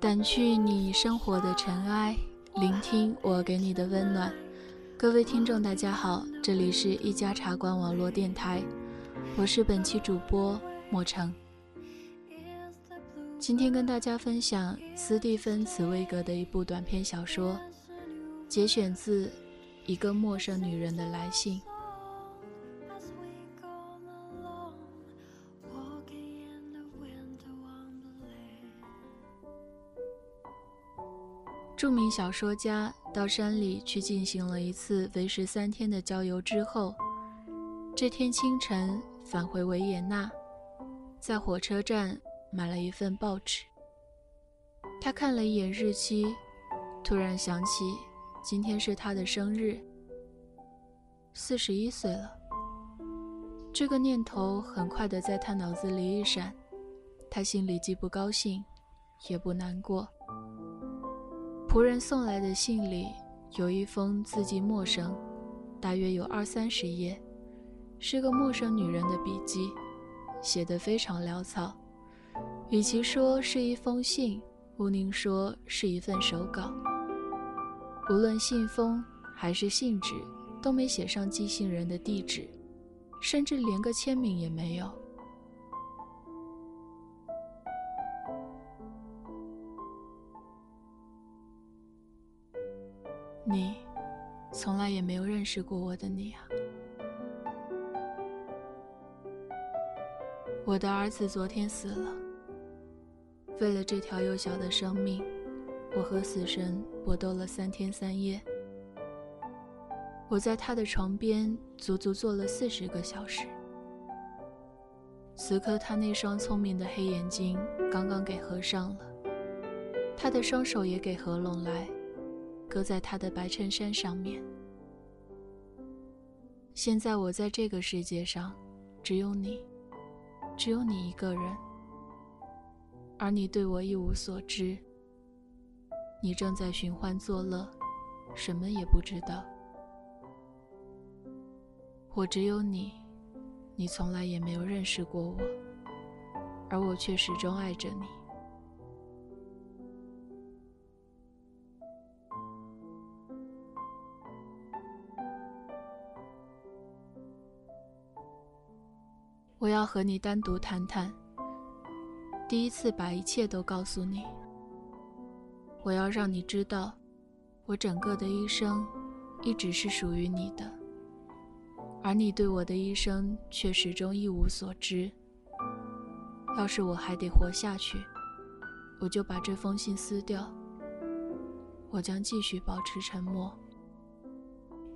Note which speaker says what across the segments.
Speaker 1: 掸去你生活的尘埃，聆听我给你的温暖。各位听众，大家好，这里是一家茶馆网络电台，我是本期主播莫成。今天跟大家分享斯蒂芬·茨威格的一部短篇小说，节选自《一个陌生女人的来信》。著名小说家到山里去进行了一次为时三天的郊游之后，这天清晨返回维也纳，在火车站买了一份报纸。他看了一眼日期，突然想起今天是他的生日，四十一岁了。这个念头很快的在他脑子里一闪，他心里既不高兴，也不难过。仆人送来的信里有一封字迹陌生，大约有二三十页，是个陌生女人的笔记，写得非常潦草。与其说是一封信，毋宁说是一份手稿。无论信封还是信纸，都没写上寄信人的地址，甚至连个签名也没有。你，从来也没有认识过我的你啊！我的儿子昨天死了。为了这条幼小的生命，我和死神搏斗了三天三夜。我在他的床边足足坐了四十个小时。此刻，他那双聪明的黑眼睛刚刚给合上了，他的双手也给合拢来。搁在他的白衬衫上面。现在我在这个世界上，只有你，只有你一个人，而你对我一无所知。你正在寻欢作乐，什么也不知道。我只有你，你从来也没有认识过我，而我却始终爱着你。我要和你单独谈谈。第一次把一切都告诉你。我要让你知道，我整个的一生一直是属于你的，而你对我的一生却始终一无所知。要是我还得活下去，我就把这封信撕掉。我将继续保持沉默，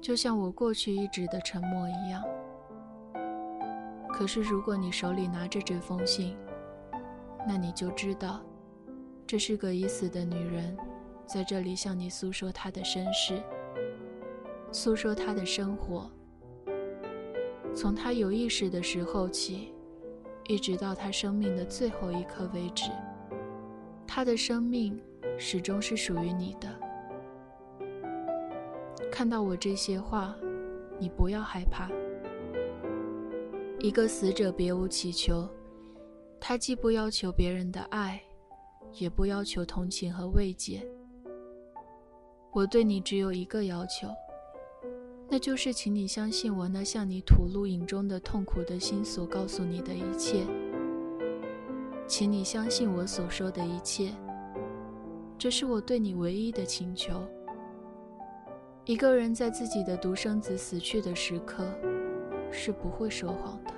Speaker 1: 就像我过去一直的沉默一样。可是，如果你手里拿着这封信，那你就知道，这是个已死的女人，在这里向你诉说她的身世，诉说她的生活。从她有意识的时候起，一直到她生命的最后一刻为止，她的生命始终是属于你的。看到我这些话，你不要害怕。一个死者别无祈求，他既不要求别人的爱，也不要求同情和慰藉。我对你只有一个要求，那就是请你相信我那向你吐露影中的痛苦的心所告诉你的一切。请你相信我所说的一切，这是我对你唯一的请求。一个人在自己的独生子死去的时刻。是不会说谎的。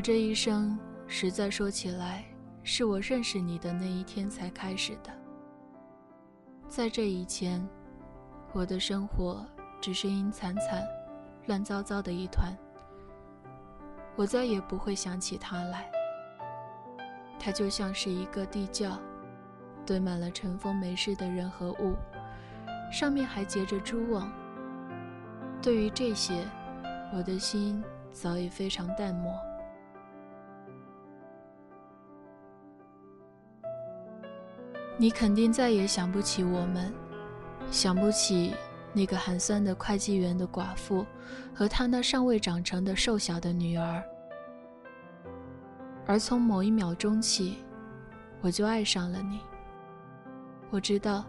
Speaker 1: 我这一生，实在说起来，是我认识你的那一天才开始的。在这以前，我的生活只是阴惨惨、乱糟糟的一团。我再也不会想起他来。他就像是一个地窖，堆满了尘封没事的人和物，上面还结着蛛网。对于这些，我的心早已非常淡漠。你肯定再也想不起我们，想不起那个寒酸的会计员的寡妇和她那尚未长成的瘦小的女儿。而从某一秒钟起，我就爱上了你。我知道，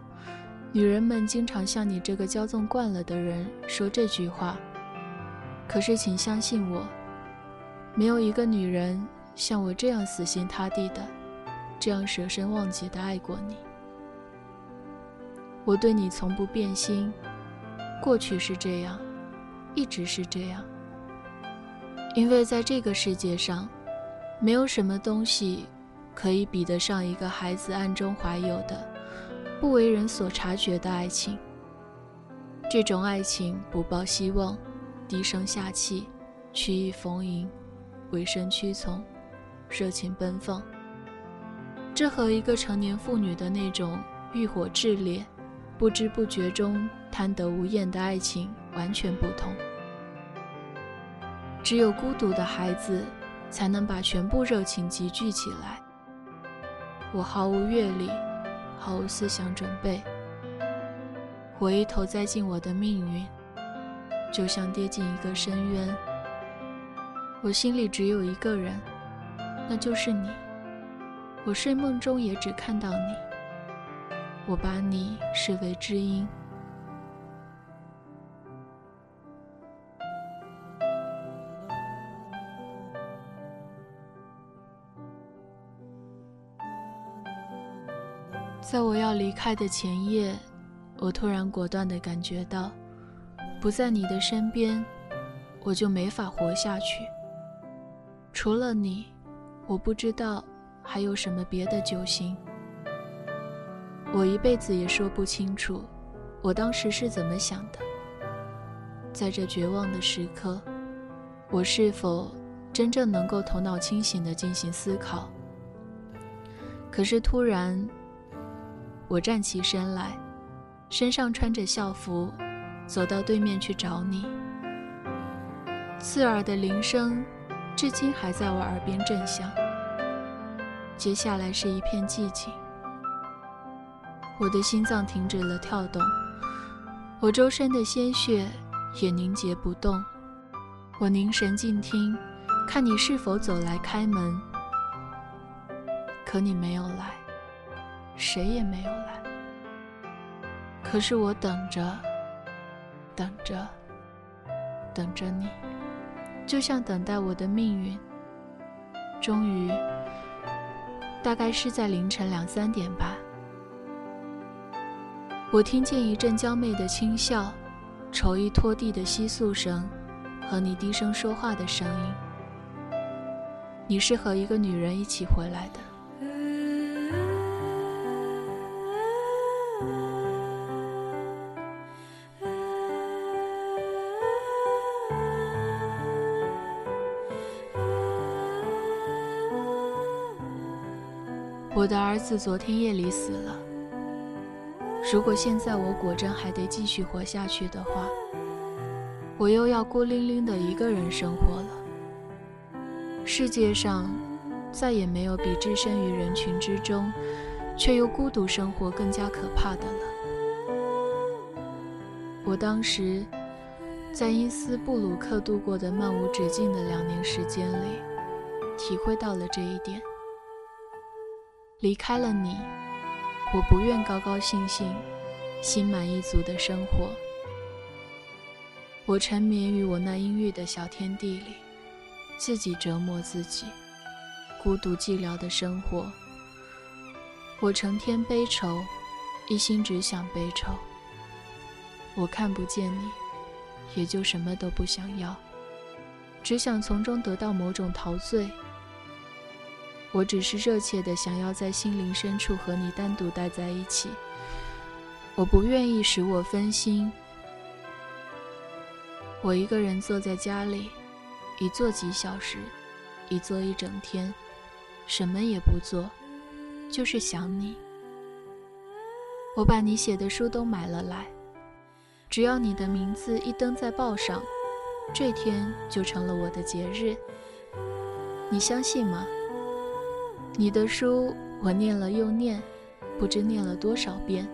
Speaker 1: 女人们经常像你这个骄纵惯了的人说这句话。可是，请相信我，没有一个女人像我这样死心塌地的。这样舍身忘己的爱过你，我对你从不变心，过去是这样，一直是这样。因为在这个世界上，没有什么东西可以比得上一个孩子暗中怀有的、不为人所察觉的爱情。这种爱情不抱希望，低声下气，曲意逢迎，委身屈从，热情奔放。这和一个成年妇女的那种欲火炽烈、不知不觉中贪得无厌的爱情完全不同。只有孤独的孩子，才能把全部热情集聚起来。我毫无阅历，毫无思想准备，我一头栽进我的命运，就像跌进一个深渊。我心里只有一个人，那就是你。我睡梦中也只看到你，我把你视为知音。在我要离开的前夜，我突然果断地感觉到，不在你的身边，我就没法活下去。除了你，我不知道。还有什么别的救星？我一辈子也说不清楚，我当时是怎么想的。在这绝望的时刻，我是否真正能够头脑清醒地进行思考？可是突然，我站起身来，身上穿着校服，走到对面去找你。刺耳的铃声，至今还在我耳边震响。接下来是一片寂静，我的心脏停止了跳动，我周身的鲜血也凝结不动。我凝神静听，看你是否走来开门。可你没有来，谁也没有来。可是我等着，等着，等着你，就像等待我的命运。终于。大概是在凌晨两三点吧，我听见一阵娇媚的轻笑，绸衣拖地的窸窣声，和你低声说话的声音。你是和一个女人一起回来的。我的儿子昨天夜里死了。如果现在我果真还得继续活下去的话，我又要孤零零的一个人生活了。世界上再也没有比置身于人群之中，却又孤独生活更加可怕的了。我当时在因斯布鲁克度过的漫无止境的两年时间里，体会到了这一点。离开了你，我不愿高高兴兴、心满意足的生活。我沉湎于我那阴郁的小天地里，自己折磨自己，孤独寂寥的生活。我成天悲愁，一心只想悲愁。我看不见你，也就什么都不想要，只想从中得到某种陶醉。我只是热切的想要在心灵深处和你单独待在一起。我不愿意使我分心。我一个人坐在家里，一坐几小时，一坐一整天，什么也不做，就是想你。我把你写的书都买了来，只要你的名字一登在报上，这天就成了我的节日。你相信吗？你的书我念了又念，不知念了多少遍。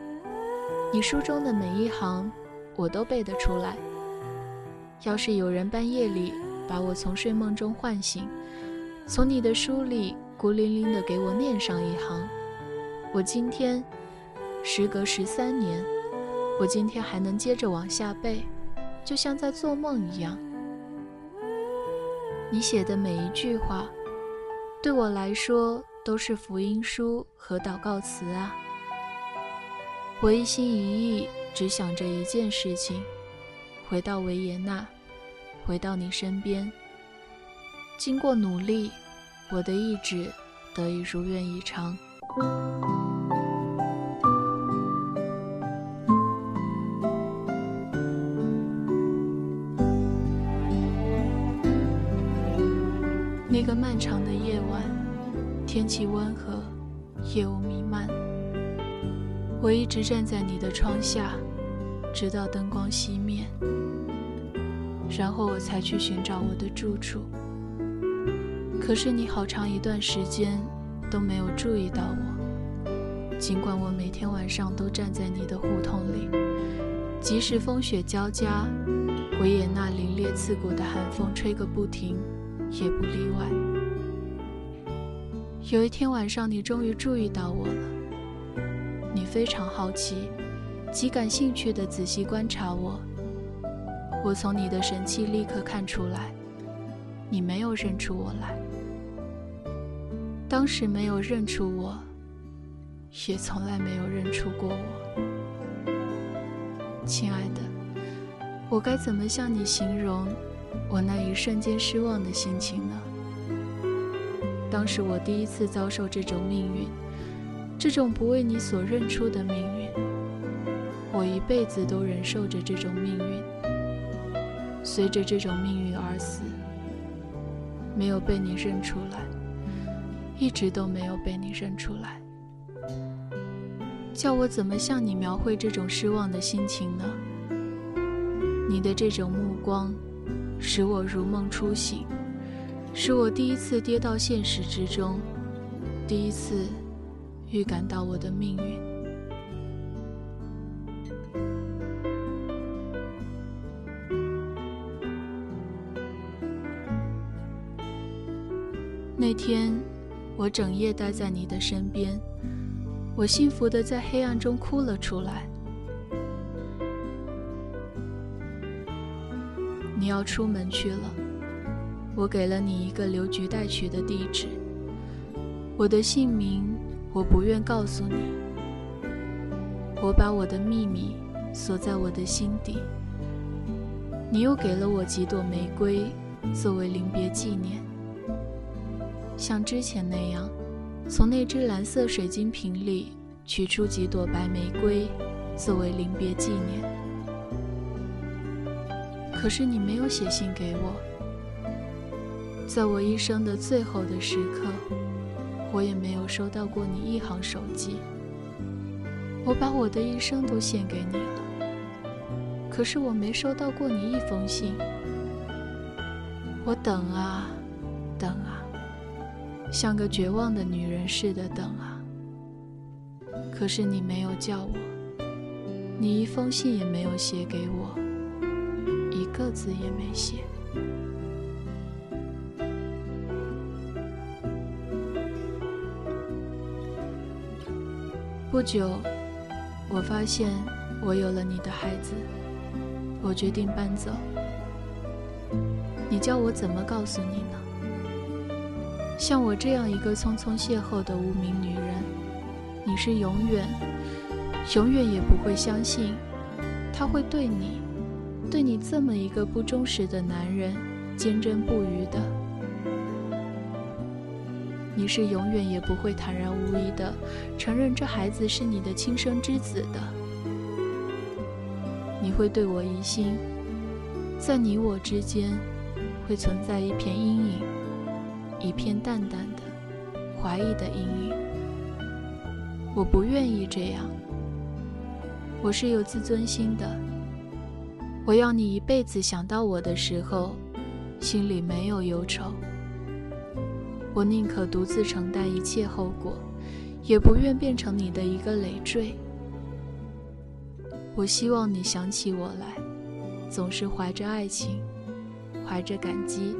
Speaker 1: 你书中的每一行，我都背得出来。要是有人半夜里把我从睡梦中唤醒，从你的书里孤零零地给我念上一行，我今天，时隔十三年，我今天还能接着往下背，就像在做梦一样。你写的每一句话，对我来说都是福音书和祷告词啊！我一心一意只想着一件事情：回到维也纳，回到你身边。经过努力，我的意志得以如愿以偿。那个漫长的夜晚，天气温和，夜雾弥漫。我一直站在你的窗下，直到灯光熄灭，然后我才去寻找我的住处。可是你好长一段时间都没有注意到我，尽管我每天晚上都站在你的胡同里，即使风雪交加，维也纳凛冽刺骨的寒风吹个不停。也不例外。有一天晚上，你终于注意到我了。你非常好奇，极感兴趣地仔细观察我。我从你的神气立刻看出来，你没有认出我来。当时没有认出我，也从来没有认出过我。亲爱的，我该怎么向你形容？我那一瞬间失望的心情呢？当时我第一次遭受这种命运，这种不为你所认出的命运。我一辈子都忍受着这种命运，随着这种命运而死，没有被你认出来，一直都没有被你认出来。叫我怎么向你描绘这种失望的心情呢？你的这种目光。使我如梦初醒，是我第一次跌到现实之中，第一次预感到我的命运。那天，我整夜待在你的身边，我幸福的在黑暗中哭了出来。你要出门去了，我给了你一个邮局带取的地址。我的姓名我不愿告诉你，我把我的秘密锁在我的心底。你又给了我几朵玫瑰作为临别纪念，像之前那样，从那只蓝色水晶瓶里取出几朵白玫瑰作为临别纪念。可是你没有写信给我，在我一生的最后的时刻，我也没有收到过你一行手机。我把我的一生都献给你了，可是我没收到过你一封信。我等啊，等啊，像个绝望的女人似的等啊。可是你没有叫我，你一封信也没有写给我。一个字也没写。不久，我发现我有了你的孩子，我决定搬走。你叫我怎么告诉你呢？像我这样一个匆匆邂逅的无名女人，你是永远、永远也不会相信，他会对你。对你这么一个不忠实的男人，坚贞不渝的，你是永远也不会坦然无疑的承认这孩子是你的亲生之子的。你会对我疑心，在你我之间会存在一片阴影，一片淡淡的怀疑的阴影。我不愿意这样，我是有自尊心的。我要你一辈子想到我的时候，心里没有忧愁。我宁可独自承担一切后果，也不愿变成你的一个累赘。我希望你想起我来，总是怀着爱情，怀着感激。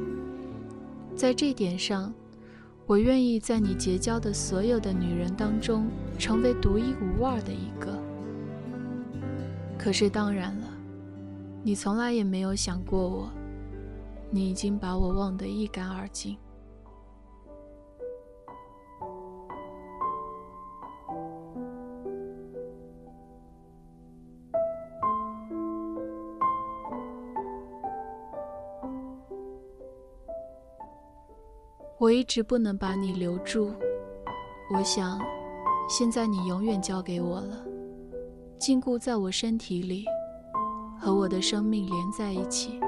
Speaker 1: 在这点上，我愿意在你结交的所有的女人当中，成为独一无二的一个。可是当然了，你从来也没有想过我，你已经把我忘得一干二净。我一直不能把你留住，我想，现在你永远交给我了，禁锢在我身体里，和我的生命连在一起。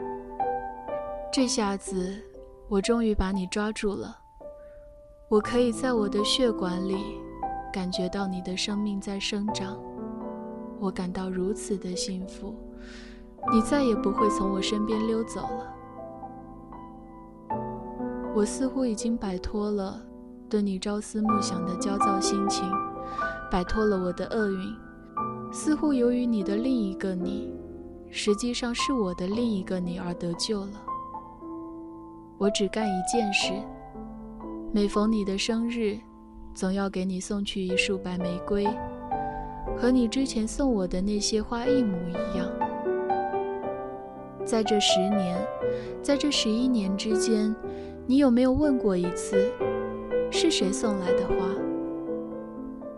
Speaker 1: 这下子，我终于把你抓住了，我可以在我的血管里感觉到你的生命在生长，我感到如此的幸福，你再也不会从我身边溜走了。我似乎已经摆脱了对你朝思暮想的焦躁心情，摆脱了我的厄运，似乎由于你的另一个你，实际上是我的另一个你而得救了。我只干一件事，每逢你的生日，总要给你送去一束白玫瑰，和你之前送我的那些花一模一样。在这十年，在这十一年之间。你有没有问过一次，是谁送来的花？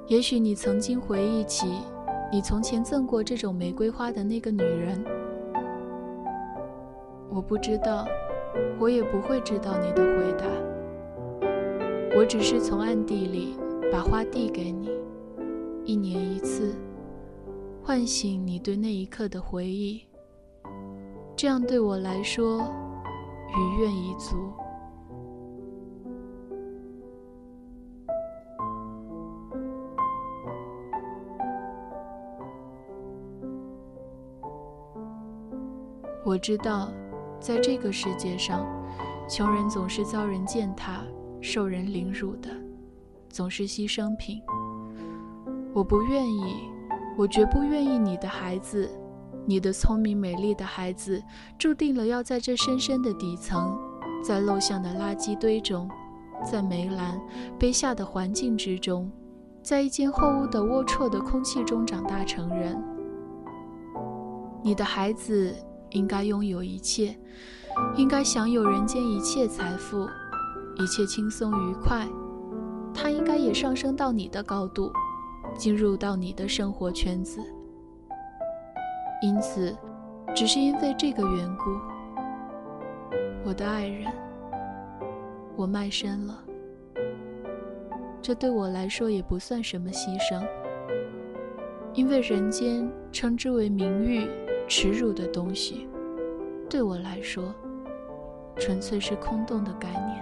Speaker 1: 也许你曾经回忆起你从前赠过这种玫瑰花的那个女人。我不知道，我也不会知道你的回答。我只是从暗地里把花递给你，一年一次，唤醒你对那一刻的回忆。这样对我来说，余愿已足。我知道，在这个世界上，穷人总是遭人践踏、受人凌辱的，总是牺牲品。我不愿意，我绝不愿意你的孩子，你的聪明美丽的孩子，注定了要在这深深的底层，在陋巷的垃圾堆中，在霉蓝卑下的环境之中，在一间后屋的龌龊的空气中长大成人。你的孩子。应该拥有一切，应该享有人间一切财富，一切轻松愉快。他应该也上升到你的高度，进入到你的生活圈子。因此，只是因为这个缘故，我的爱人，我卖身了。这对我来说也不算什么牺牲，因为人间称之为名誉。耻辱的东西，对我来说，纯粹是空洞的概念。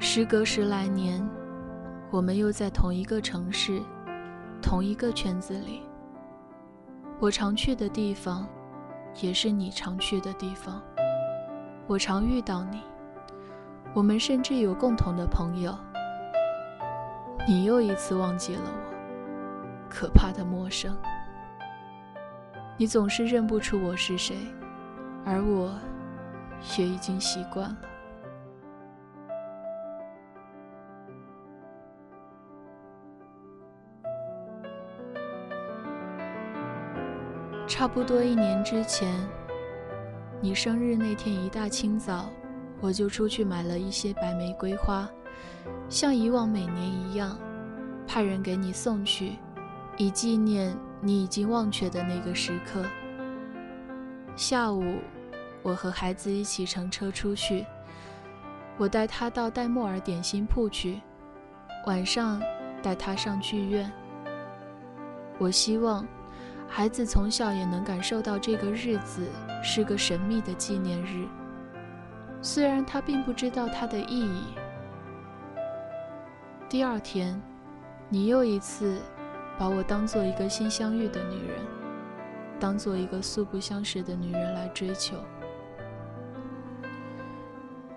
Speaker 1: 时隔十来年，我们又在同一个城市，同一个圈子里。我常去的地方。也是你常去的地方，我常遇到你，我们甚至有共同的朋友。你又一次忘记了我，可怕的陌生。你总是认不出我是谁，而我，也已经习惯了。差不多一年之前，你生日那天一大清早，我就出去买了一些白玫瑰花，像以往每年一样，派人给你送去，以纪念你已经忘却的那个时刻。下午，我和孩子一起乘车出去，我带他到戴莫尔点心铺去，晚上带他上剧院。我希望。孩子从小也能感受到这个日子是个神秘的纪念日，虽然他并不知道它的意义。第二天，你又一次把我当做一个新相遇的女人，当做一个素不相识的女人来追求。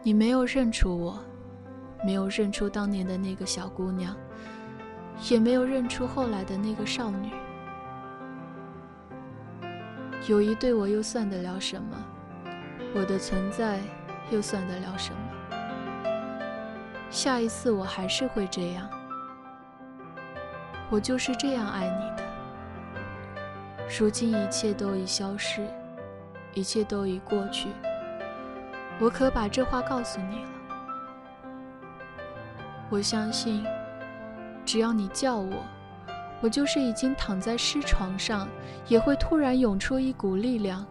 Speaker 1: 你没有认出我，没有认出当年的那个小姑娘，也没有认出后来的那个少女。友谊对我又算得了什么？我的存在又算得了什么？下一次我还是会这样，我就是这样爱你的。如今一切都已消失，一切都已过去。我可把这话告诉你了。我相信，只要你叫我，我就是已经躺在尸床上，也会突然涌出一股力量，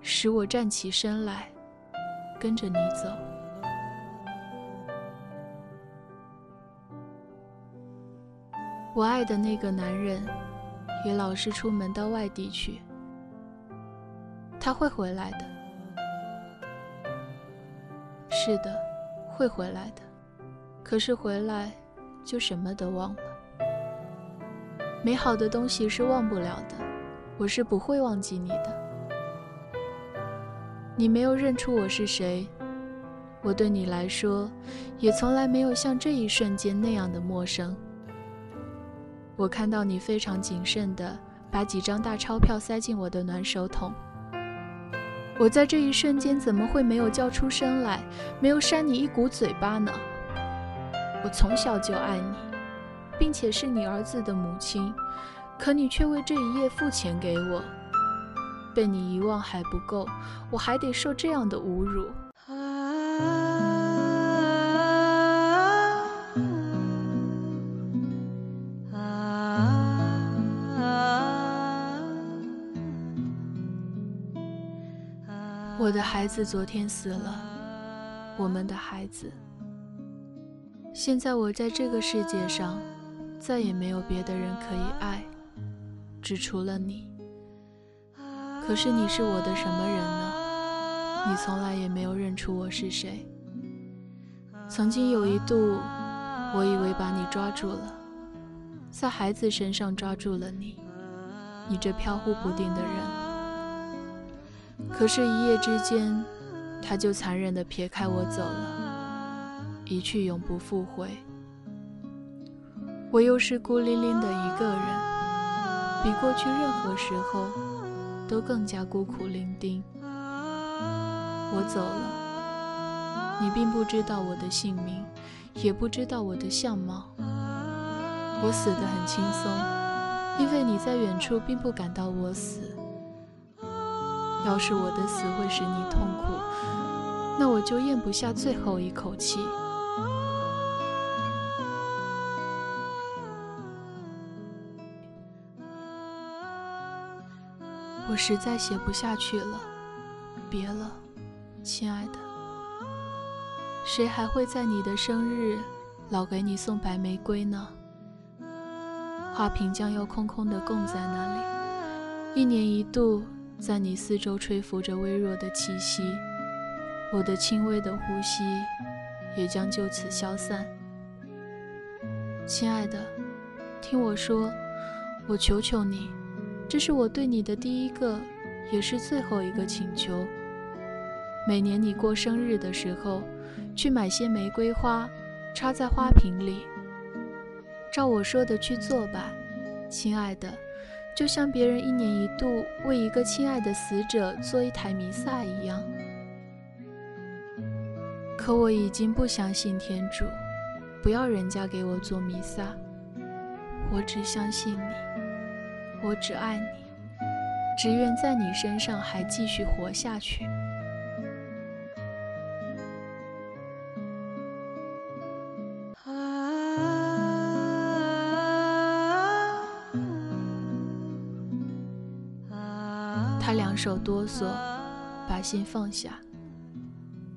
Speaker 1: 使我站起身来，跟着你走。我爱的那个男人，也老是出门到外地去。他会回来的。是的，会回来的。可是回来，就什么都忘了。美好的东西是忘不了的，我是不会忘记你的。你没有认出我是谁，我对你来说，也从来没有像这一瞬间那样的陌生。我看到你非常谨慎的把几张大钞票塞进我的暖手桶。我在这一瞬间怎么会没有叫出声来，没有扇你一股嘴巴呢？我从小就爱你，并且是你儿子的母亲，可你却为这一夜付钱给我，被你遗忘还不够，我还得受这样的侮辱。我的孩子昨天死了，我们的孩子。现在我在这个世界上，再也没有别的人可以爱，只除了你。可是你是我的什么人呢？你从来也没有认出我是谁。曾经有一度，我以为把你抓住了，在孩子身上抓住了你，你这飘忽不定的人。可是，一夜之间，他就残忍地撇开我走了，一去永不复回。我又是孤零零的一个人，比过去任何时候都更加孤苦伶仃。我走了，你并不知道我的姓名，也不知道我的相貌。我死得很轻松，因为你在远处并不感到我死。要是我的死会使你痛苦，那我就咽不下最后一口气。实在写不下去了，别了，亲爱的。谁还会在你的生日老给你送白玫瑰呢？花瓶将要空空的供在那里，一年一度。在你四周吹拂着微弱的气息，我的轻微的呼吸也将就此消散。亲爱的，听我说，我求求你，这是我对你的第一个，也是最后一个请求。每年你过生日的时候，去买些玫瑰花，插在花瓶里。照我说的去做吧，亲爱的。就像别人一年一度为一个亲爱的死者做一台弥撒一样，可我已经不相信天主，不要人家给我做弥撒，我只相信你，我只爱你，只愿在你身上还继续活下去。他两手哆嗦，把心放下。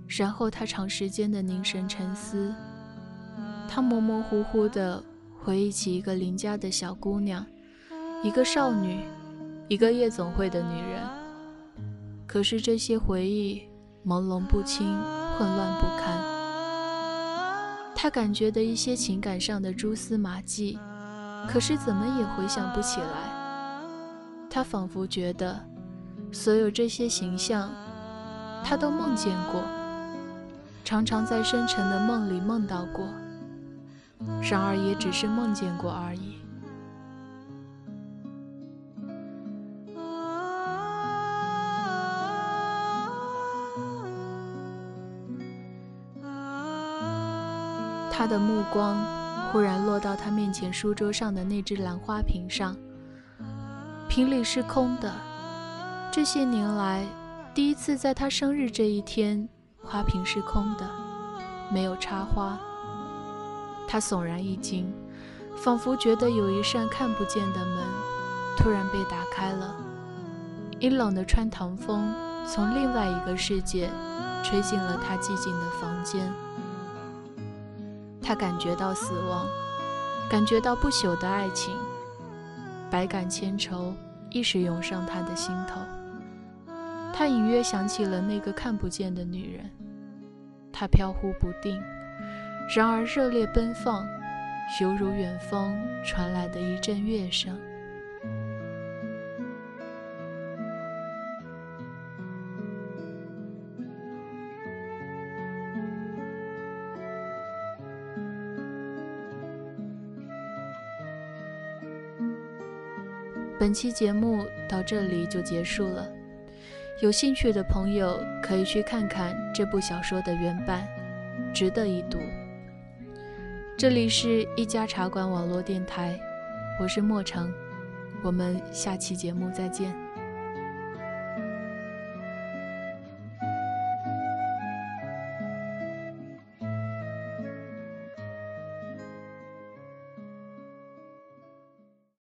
Speaker 1: 然后他长时间的凝神沉思，他模模糊糊的回忆起一个邻家的小姑娘，一个少女，一个夜总会的女人。可是这些回忆朦胧不清，混乱不堪。他感觉的一些情感上的蛛丝马迹，可是怎么也回想不起来。他仿佛觉得，所有这些形象，他都梦见过，常常在深沉的梦里梦到过。然而也只是梦见过而已。他的目光忽然落到他面前书桌上的那只兰花瓶上，瓶里是空的。这些年来，第一次在他生日这一天，花瓶是空的，没有插花。他悚然一惊，仿佛觉得有一扇看不见的门突然被打开了，阴冷的穿堂风从另外一个世界吹进了他寂静的房间。他感觉到死亡，感觉到不朽的爱情，百感千愁一时涌上他的心头。他隐约想起了那个看不见的女人，她飘忽不定。然而，热烈奔放，犹如远方传来的一阵乐声。本期节目到这里就结束了，有兴趣的朋友可以去看看这部小说的原版，值得一读。这里是一家茶馆网络电台，我是莫城，我们下期节目再见。